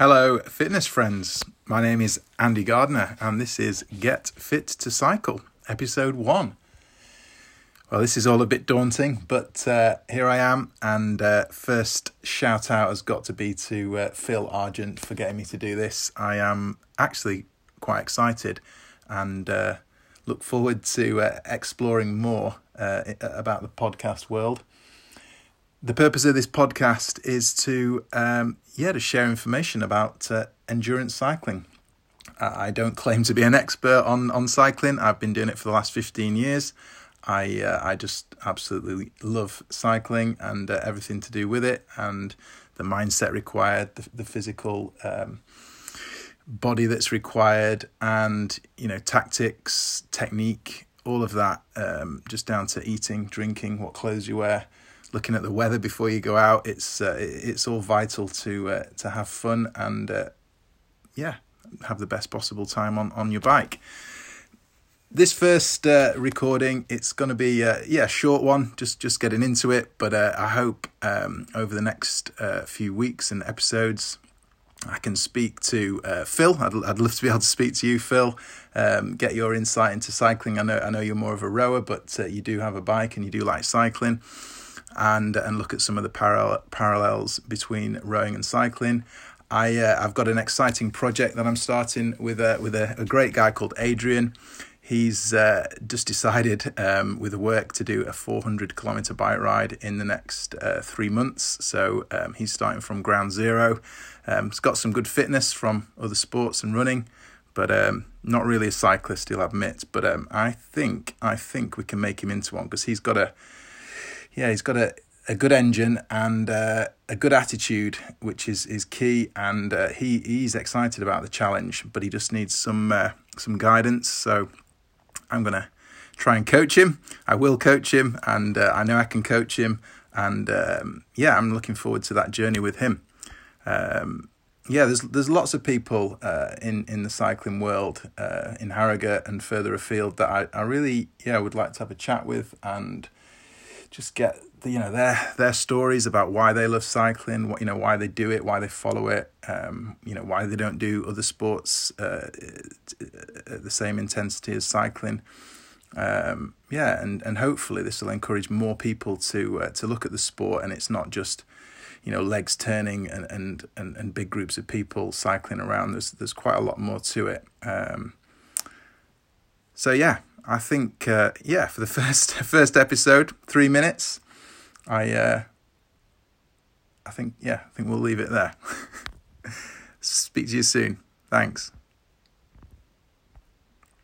Hello, fitness friends. My name is Andy Gardner, and this is Get Fit to Cycle, episode one. Well, this is all a bit daunting, but uh, here I am. And uh, first shout out has got to be to uh, Phil Argent for getting me to do this. I am actually quite excited and uh, look forward to uh, exploring more uh, about the podcast world the purpose of this podcast is to um, yeah to share information about uh, endurance cycling. I don't claim to be an expert on on cycling. I've been doing it for the last fifteen years. I uh, I just absolutely love cycling and uh, everything to do with it, and the mindset required, the the physical um, body that's required, and you know tactics, technique, all of that. Um, just down to eating, drinking, what clothes you wear looking at the weather before you go out. It's uh, it's all vital to uh, to have fun and uh, yeah, have the best possible time on, on your bike. This first uh, recording, it's going to be uh, yeah short one, just just getting into it. But uh, I hope um, over the next few weeks and episodes. I can speak to Phil. I'd, I'd love to be able to speak to you, Phil. Um, get your insight into cycling. I know I know you're more of a rower, but you do have a bike and you do like cycling and and look at some of the parallel, parallels between rowing and cycling. I uh, I've got an exciting project that I'm starting with a with a, a great guy called Adrian. He's uh, just decided um, with work to do a 400 kilometer bike ride in the next uh, three months. So um, he's starting from ground zero. Um, he's got some good fitness from other sports and running, but um, not really a cyclist. He'll admit. But um, I think I think we can make him into one because he's got a yeah, he's got a, a good engine and uh, a good attitude, which is, is key. And uh, he he's excited about the challenge, but he just needs some uh, some guidance. So I'm gonna try and coach him. I will coach him, and uh, I know I can coach him. And um, yeah, I'm looking forward to that journey with him. Um, yeah, there's there's lots of people uh, in in the cycling world uh, in Harrogate and further afield that I, I really yeah would like to have a chat with and just get the, you know their their stories about why they love cycling, what you know why they do it, why they follow it, um, you know why they don't do other sports uh, at the same intensity as cycling. Um, yeah, and and hopefully this will encourage more people to uh, to look at the sport, and it's not just you know legs turning and, and and and big groups of people cycling around. There's there's quite a lot more to it. Um, so yeah, I think uh, yeah for the first first episode, three minutes. I uh, I think yeah I think we'll leave it there. Speak to you soon. Thanks.